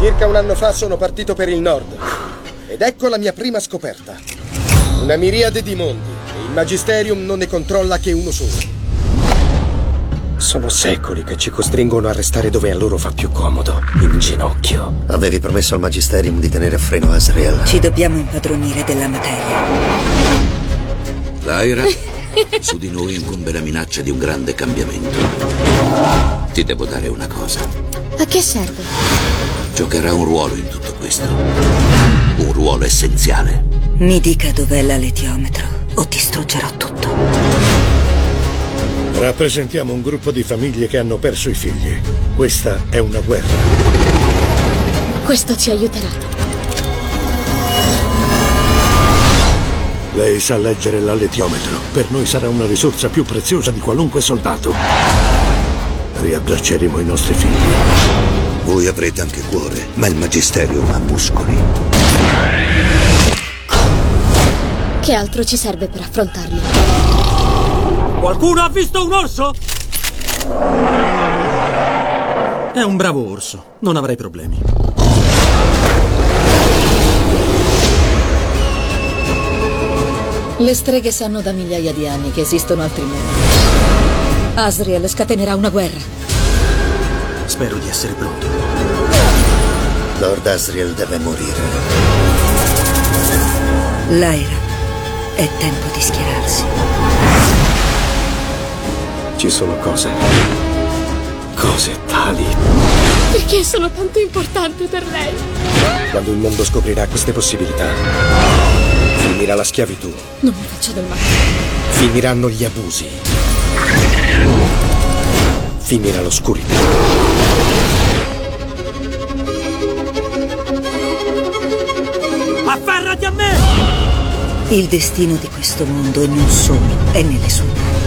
Circa un anno fa sono partito per il nord ed ecco la mia prima scoperta. Una miriade di mondi e il Magisterium non ne controlla che uno solo. Sono secoli che ci costringono a restare dove a loro fa più comodo, in ginocchio. Avevi promesso al Magisterium di tenere a freno Asriel. Ci dobbiamo impadronire della materia. Lyra, su di noi incombe la minaccia di un grande cambiamento. Ti devo dare una cosa. A che serve? Giocherà un ruolo in tutto questo. Un ruolo essenziale. Mi dica dov'è l'aletiometro o distruggerò tutto. Rappresentiamo un gruppo di famiglie che hanno perso i figli. Questa è una guerra. Questo ci aiuterà. Lei sa leggere l'aletiometro. Per noi sarà una risorsa più preziosa di qualunque soldato. Riabbracceremo i nostri figli. Voi avrete anche cuore, ma il Magisterium ha muscoli. Che altro ci serve per affrontarli? Qualcuno ha visto un orso? È un bravo orso, non avrei problemi. Le streghe sanno da migliaia di anni che esistono altri mondi. Asriel scatenerà una guerra. Spero di essere pronto. Lord Asriel deve morire. Lyra, è tempo di schierarsi. Ci sono cose. Cose tali. Perché sono tanto importante per lei? Quando il mondo scoprirà queste possibilità, finirà la schiavitù. Non mi faccio del male. Finiranno gli abusi. Finirà l'oscurità. Il destino di questo mondo e non solo è nelle sue mani.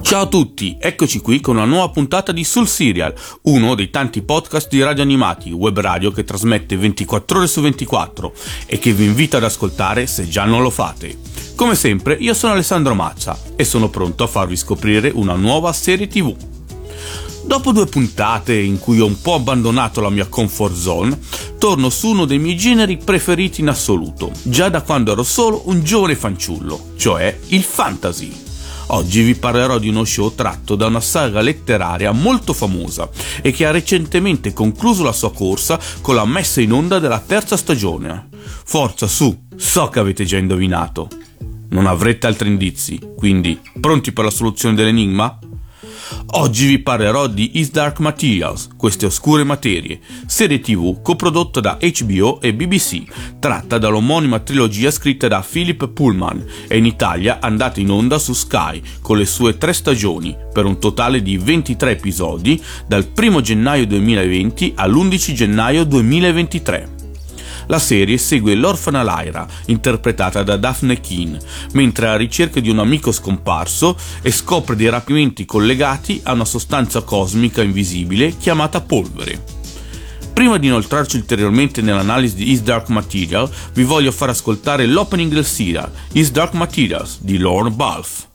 Ciao a tutti, eccoci qui con una nuova puntata di Sul Serial, uno dei tanti podcast di radio animati, web radio che trasmette 24 ore su 24 e che vi invito ad ascoltare se già non lo fate. Come sempre, io sono Alessandro Maccia e sono pronto a farvi scoprire una nuova serie TV. Dopo due puntate in cui ho un po' abbandonato la mia comfort zone, torno su uno dei miei generi preferiti in assoluto, già da quando ero solo un giovane fanciullo, cioè il fantasy. Oggi vi parlerò di uno show tratto da una saga letteraria molto famosa e che ha recentemente concluso la sua corsa con la messa in onda della terza stagione. Forza su, so che avete già indovinato. Non avrete altri indizi, quindi pronti per la soluzione dell'enigma? Oggi vi parlerò di Is Dark Materials, Queste oscure materie, serie tv coprodotta da HBO e BBC, tratta dall'omonima trilogia scritta da Philip Pullman e in Italia andata in onda su Sky con le sue tre stagioni, per un totale di 23 episodi, dal 1 gennaio 2020 all'11 gennaio 2023. La serie segue l'orfana Lyra, interpretata da Daphne Keane, mentre è alla ricerca di un amico scomparso e scopre dei rapimenti collegati a una sostanza cosmica invisibile chiamata polvere. Prima di inoltrarci ulteriormente nell'analisi di Is Dark Material, vi voglio far ascoltare l'opening del serial, Is Dark Materials, di Lorne Balfe.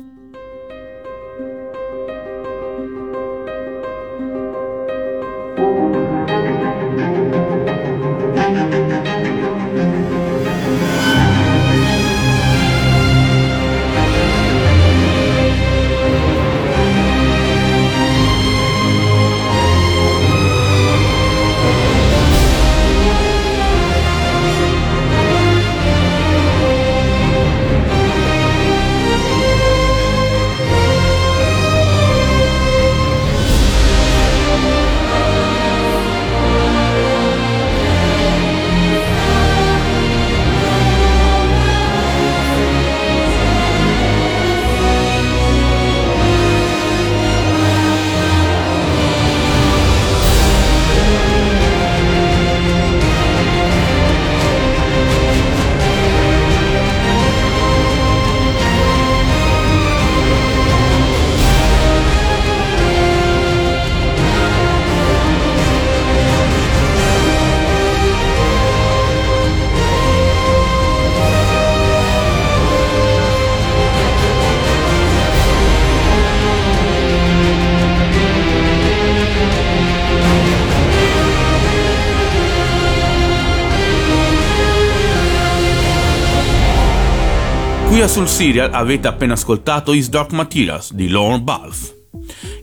Qui a sul serial avete appena ascoltato His Dark Materials di Lorne Balfe.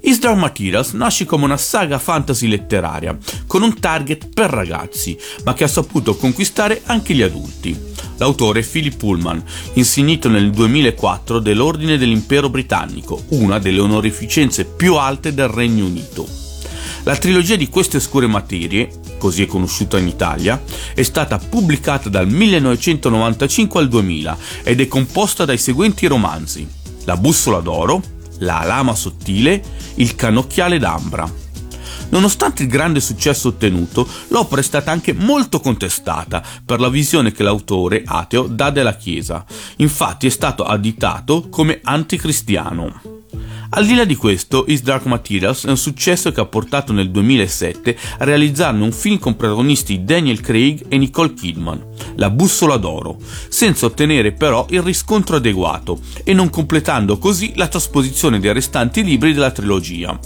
His Dark Materials nasce come una saga fantasy letteraria, con un target per ragazzi, ma che ha saputo conquistare anche gli adulti. L'autore è Philip Pullman, insignito nel 2004 dell'Ordine dell'Impero Britannico, una delle onorificenze più alte del Regno Unito. La trilogia di queste oscure materie, così è conosciuta in Italia, è stata pubblicata dal 1995 al 2000 ed è composta dai seguenti romanzi: La bussola d'oro, La lama sottile, Il cannocchiale d'ambra. Nonostante il grande successo ottenuto, l'opera è stata anche molto contestata per la visione che l'autore ateo dà della Chiesa. Infatti è stato additato come anticristiano. Al di là di questo, His Dark Materials è un successo che ha portato nel 2007 a realizzarne un film con protagonisti Daniel Craig e Nicole Kidman, La bussola d'oro, senza ottenere però il riscontro adeguato e non completando così la trasposizione dei restanti libri della trilogia.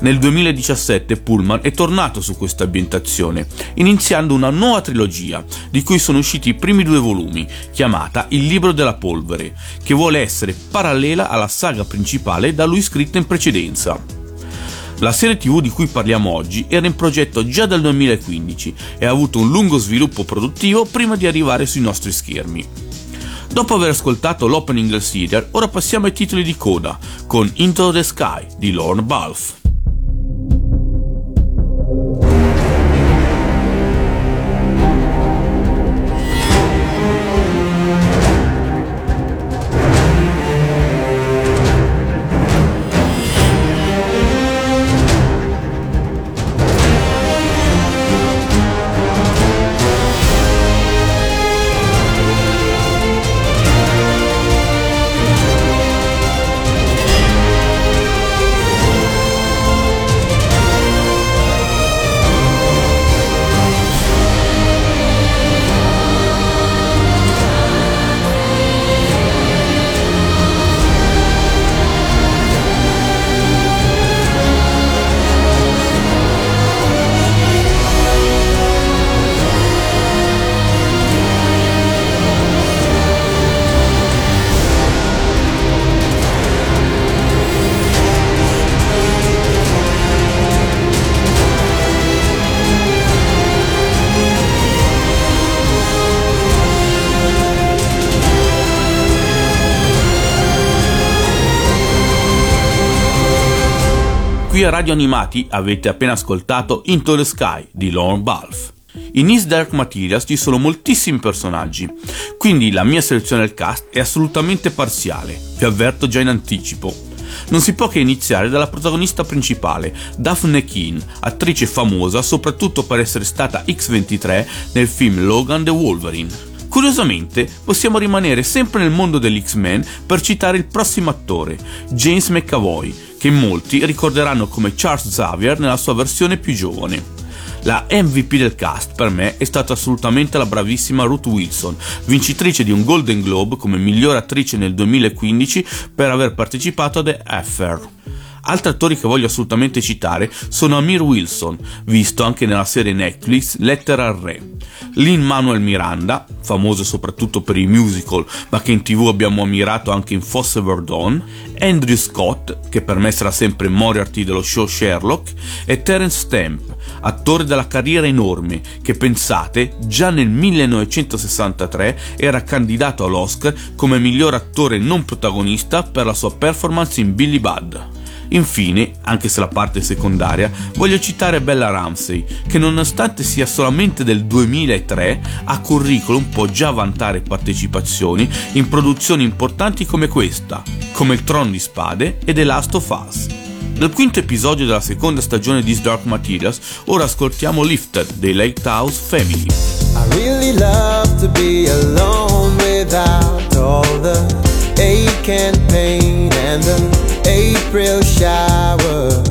Nel 2017 Pullman è tornato su questa ambientazione, iniziando una nuova trilogia, di cui sono usciti i primi due volumi, chiamata Il libro della polvere, che vuole essere parallela alla saga principale da lui scritta in precedenza. La serie TV di cui parliamo oggi era in progetto già dal 2015 e ha avuto un lungo sviluppo produttivo prima di arrivare sui nostri schermi. Dopo aver ascoltato l'opening del serial, ora passiamo ai titoli di coda, con Into the Sky di Lorne Balfe. Thank you. Radio Animati avete appena ascoltato Into the Sky di Lorne Balfe. In His Dark Materials ci sono moltissimi personaggi, quindi la mia selezione del cast è assolutamente parziale, vi avverto già in anticipo. Non si può che iniziare dalla protagonista principale, Daphne Keane, attrice famosa soprattutto per essere stata X-23 nel film Logan the Wolverine. Curiosamente, possiamo rimanere sempre nel mondo degli X-Men per citare il prossimo attore, James McAvoy, che molti ricorderanno come Charles Xavier nella sua versione più giovane. La MVP del cast per me è stata assolutamente la bravissima Ruth Wilson, vincitrice di un Golden Globe come miglior attrice nel 2015 per aver partecipato a The Affair. Altri attori che voglio assolutamente citare sono Amir Wilson, visto anche nella serie Netflix Lettera al Re, Lin Manuel Miranda, famoso soprattutto per i musical, ma che in tv abbiamo ammirato anche in Fosse Verdon, Andrew Scott, che per me sarà sempre Moriarty dello show Sherlock, e Terence Stamp, attore dalla carriera enorme, che pensate già nel 1963 era candidato all'Oscar come miglior attore non protagonista per la sua performance in Billy Budd. Infine, anche se la parte secondaria, voglio citare Bella Ramsey, che nonostante sia solamente del 2003, ha curriculum può già vantare partecipazioni in produzioni importanti come questa, come il Trono di Spade e The Last of Us. Nel quinto episodio della seconda stagione di Dark Materials, ora ascoltiamo Lifted dei Lighthouse Family. I really love to be alone without all the ache and April showers.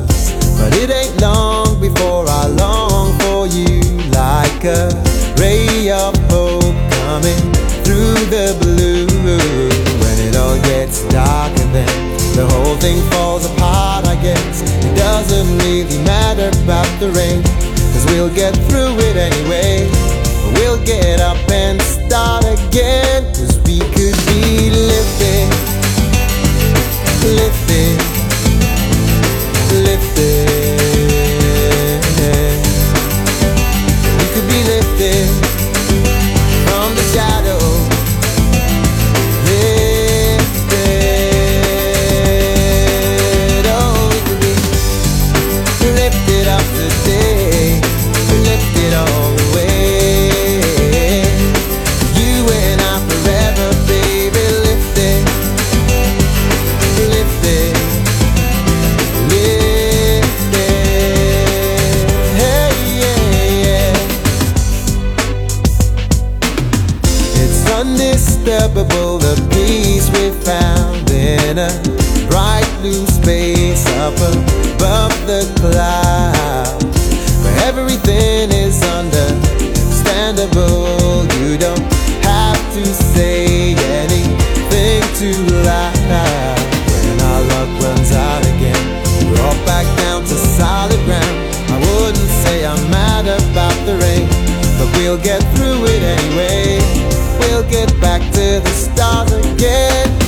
But it ain't long before I long for you like a ray of hope coming through the blue. When it all gets dark and then the whole thing falls apart, I guess. It doesn't really matter about the rain, cause we'll get through it anyway. We'll get up and start again, we'll get through it anyway. We'll get back to the stars again.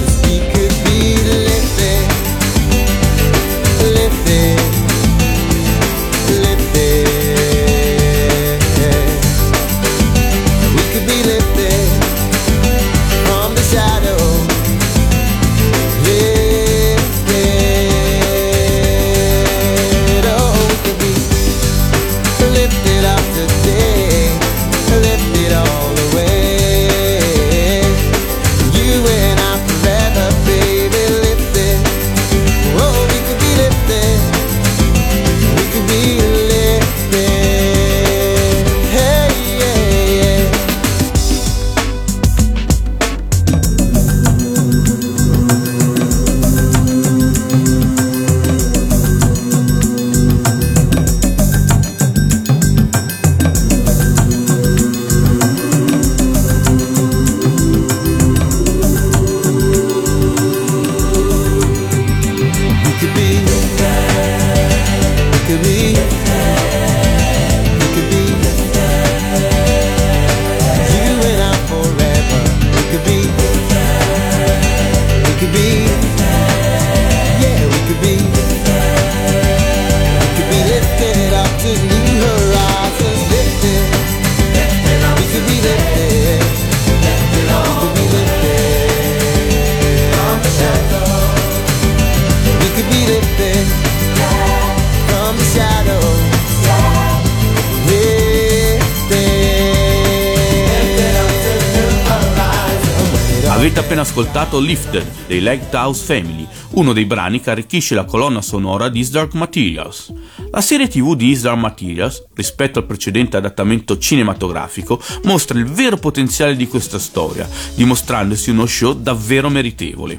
Avete appena ascoltato Lifted dei Lighthouse Family, uno dei brani che arricchisce la colonna sonora di Is Dark Materials. La serie tv di Is Dark Materials, rispetto al precedente adattamento cinematografico, mostra il vero potenziale di questa storia, dimostrandosi uno show davvero meritevole.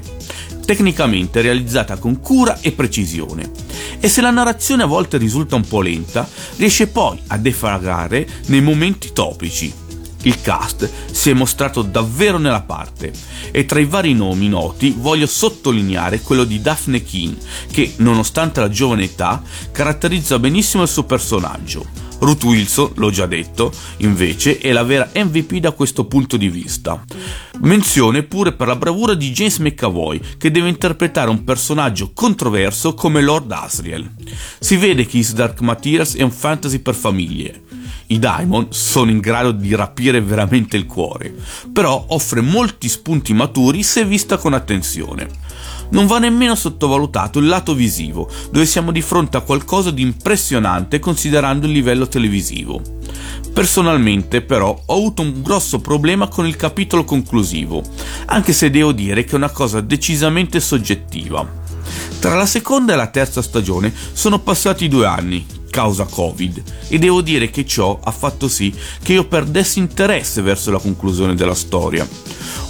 Tecnicamente realizzata con cura e precisione. E se la narrazione a volte risulta un po' lenta, riesce poi a defragare nei momenti topici, il cast si è mostrato davvero nella parte e tra i vari nomi noti voglio sottolineare quello di Daphne Keane che, nonostante la giovane età, caratterizza benissimo il suo personaggio. Ruth Wilson, l'ho già detto, invece è la vera MVP da questo punto di vista. Menzione pure per la bravura di James McAvoy che deve interpretare un personaggio controverso come Lord Asriel. Si vede che His Dark Materials è un fantasy per famiglie. I Diamond sono in grado di rapire veramente il cuore, però offre molti spunti maturi se vista con attenzione. Non va nemmeno sottovalutato il lato visivo, dove siamo di fronte a qualcosa di impressionante considerando il livello televisivo. Personalmente, però, ho avuto un grosso problema con il capitolo conclusivo, anche se devo dire che è una cosa decisamente soggettiva. Tra la seconda e la terza stagione sono passati due anni, causa Covid, e devo dire che ciò ha fatto sì che io perdessi interesse verso la conclusione della storia.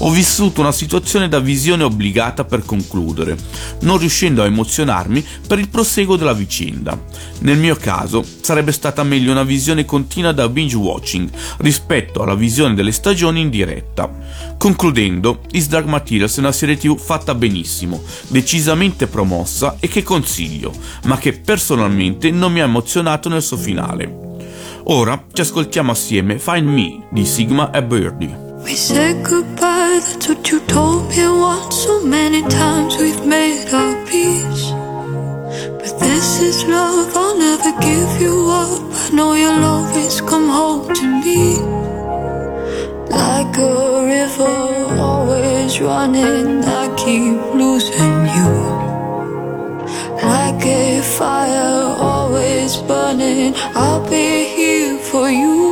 Ho vissuto una situazione da visione obbligata per concludere, non riuscendo a emozionarmi per il proseguo della vicenda. Nel mio caso sarebbe stata meglio una visione continua da binge watching rispetto alla visione delle stagioni in diretta. Concludendo, Is Dark Materials è una serie tv fatta benissimo, decisamente promossa e che consiglio, ma che personalmente non mi ha emozionato nel suo finale. Ora ci ascoltiamo assieme Find Me di Sigma e Birdie. We said goodbye, that's what you told me once. So many times we've made our peace. But this is love, I'll never give you up. I know you'll always come home to me. Like a river, always running, I keep losing you. Like a fire, burning, I'll be here for you.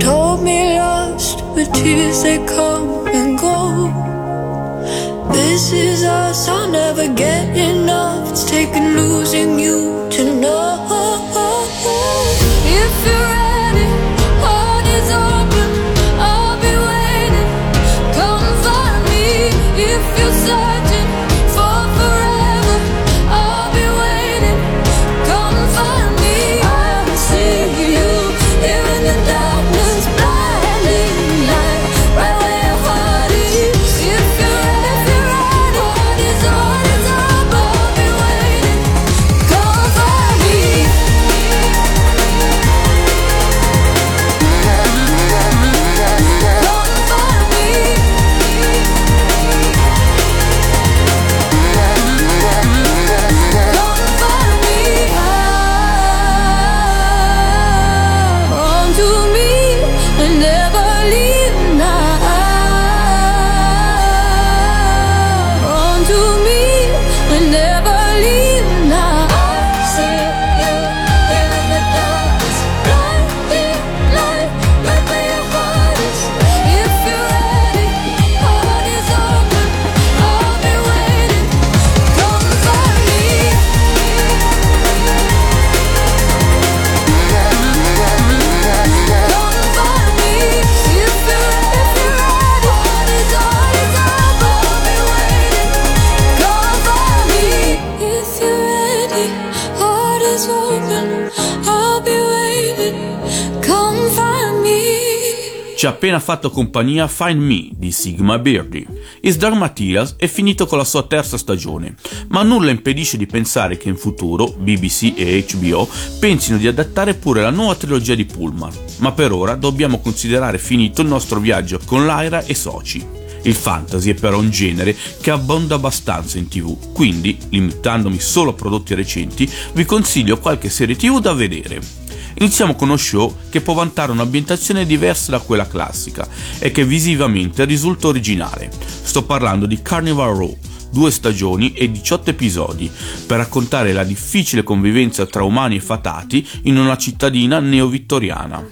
Told me lost, but tears they come and go. This is us, I'll never get enough. It's taken losing you Ci ha appena fatto compagnia Find Me di Sigma Beardy. Is Dark Materials è finito con la sua terza stagione, ma nulla impedisce di pensare che in futuro BBC e HBO pensino di adattare pure la nuova trilogia di Pullman. Ma per ora dobbiamo considerare finito il nostro viaggio con Lyra e Soci. Il fantasy è però un genere che abbonda abbastanza in tv, quindi, limitandomi solo a prodotti recenti, vi consiglio qualche serie tv da vedere. Iniziamo con uno show che può vantare un'ambientazione diversa da quella classica e che visivamente risulta originale. Sto parlando di Carnival Row, due stagioni e 18 episodi, per raccontare la difficile convivenza tra umani e fatati in una cittadina neo-vittoriana.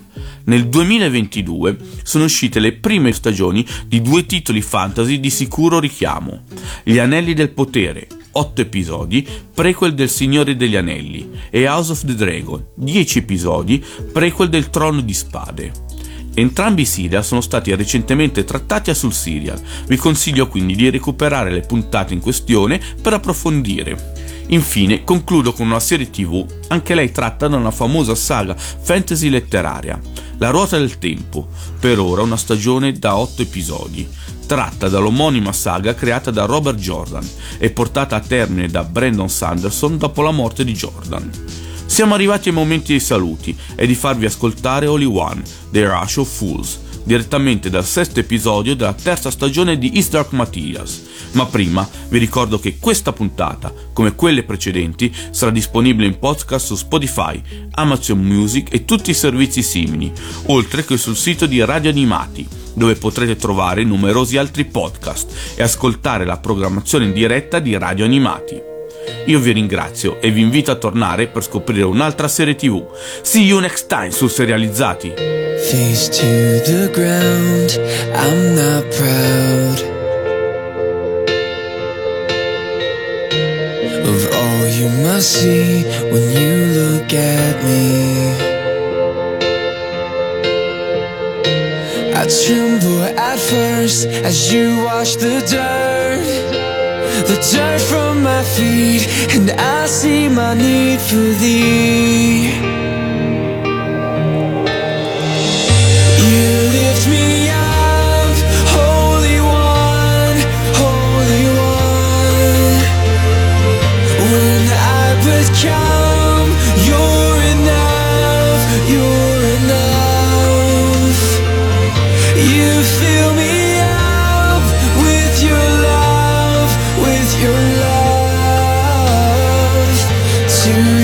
Nel 2022 sono uscite le prime stagioni di due titoli fantasy di sicuro richiamo: Gli Anelli del Potere, 8 episodi, prequel del Signore degli Anelli, e House of the Dragon, 10 episodi, prequel del Trono di Spade. Entrambi i serial sono stati recentemente trattati a sul serial, vi consiglio quindi di recuperare le puntate in questione per approfondire. Infine concludo con una serie tv, anche lei tratta da una famosa saga fantasy letteraria, La ruota del tempo, per ora una stagione da 8 episodi, tratta dall'omonima saga creata da Robert Jordan e portata a termine da Brandon Sanderson dopo la morte di Jordan. Siamo arrivati ai momenti dei saluti e di farvi ascoltare Holy One, The Rush of Fools, direttamente dal sesto episodio della terza stagione di East Dark Materials. Ma prima vi ricordo che questa puntata, come quelle precedenti, sarà disponibile in podcast su Spotify, Amazon Music e tutti i servizi simili, oltre che sul sito di Radio Animati, dove potrete trovare numerosi altri podcast e ascoltare la programmazione in diretta di Radio Animati. Io vi ringrazio e vi invito a tornare per scoprire un'altra serie TV. See you next time su Serializzati. Face to the ground, I'm not proud of all you must see when you look at me. I tremble at first as you wash the dirt, the dirt from my feet, and I see my need for thee. To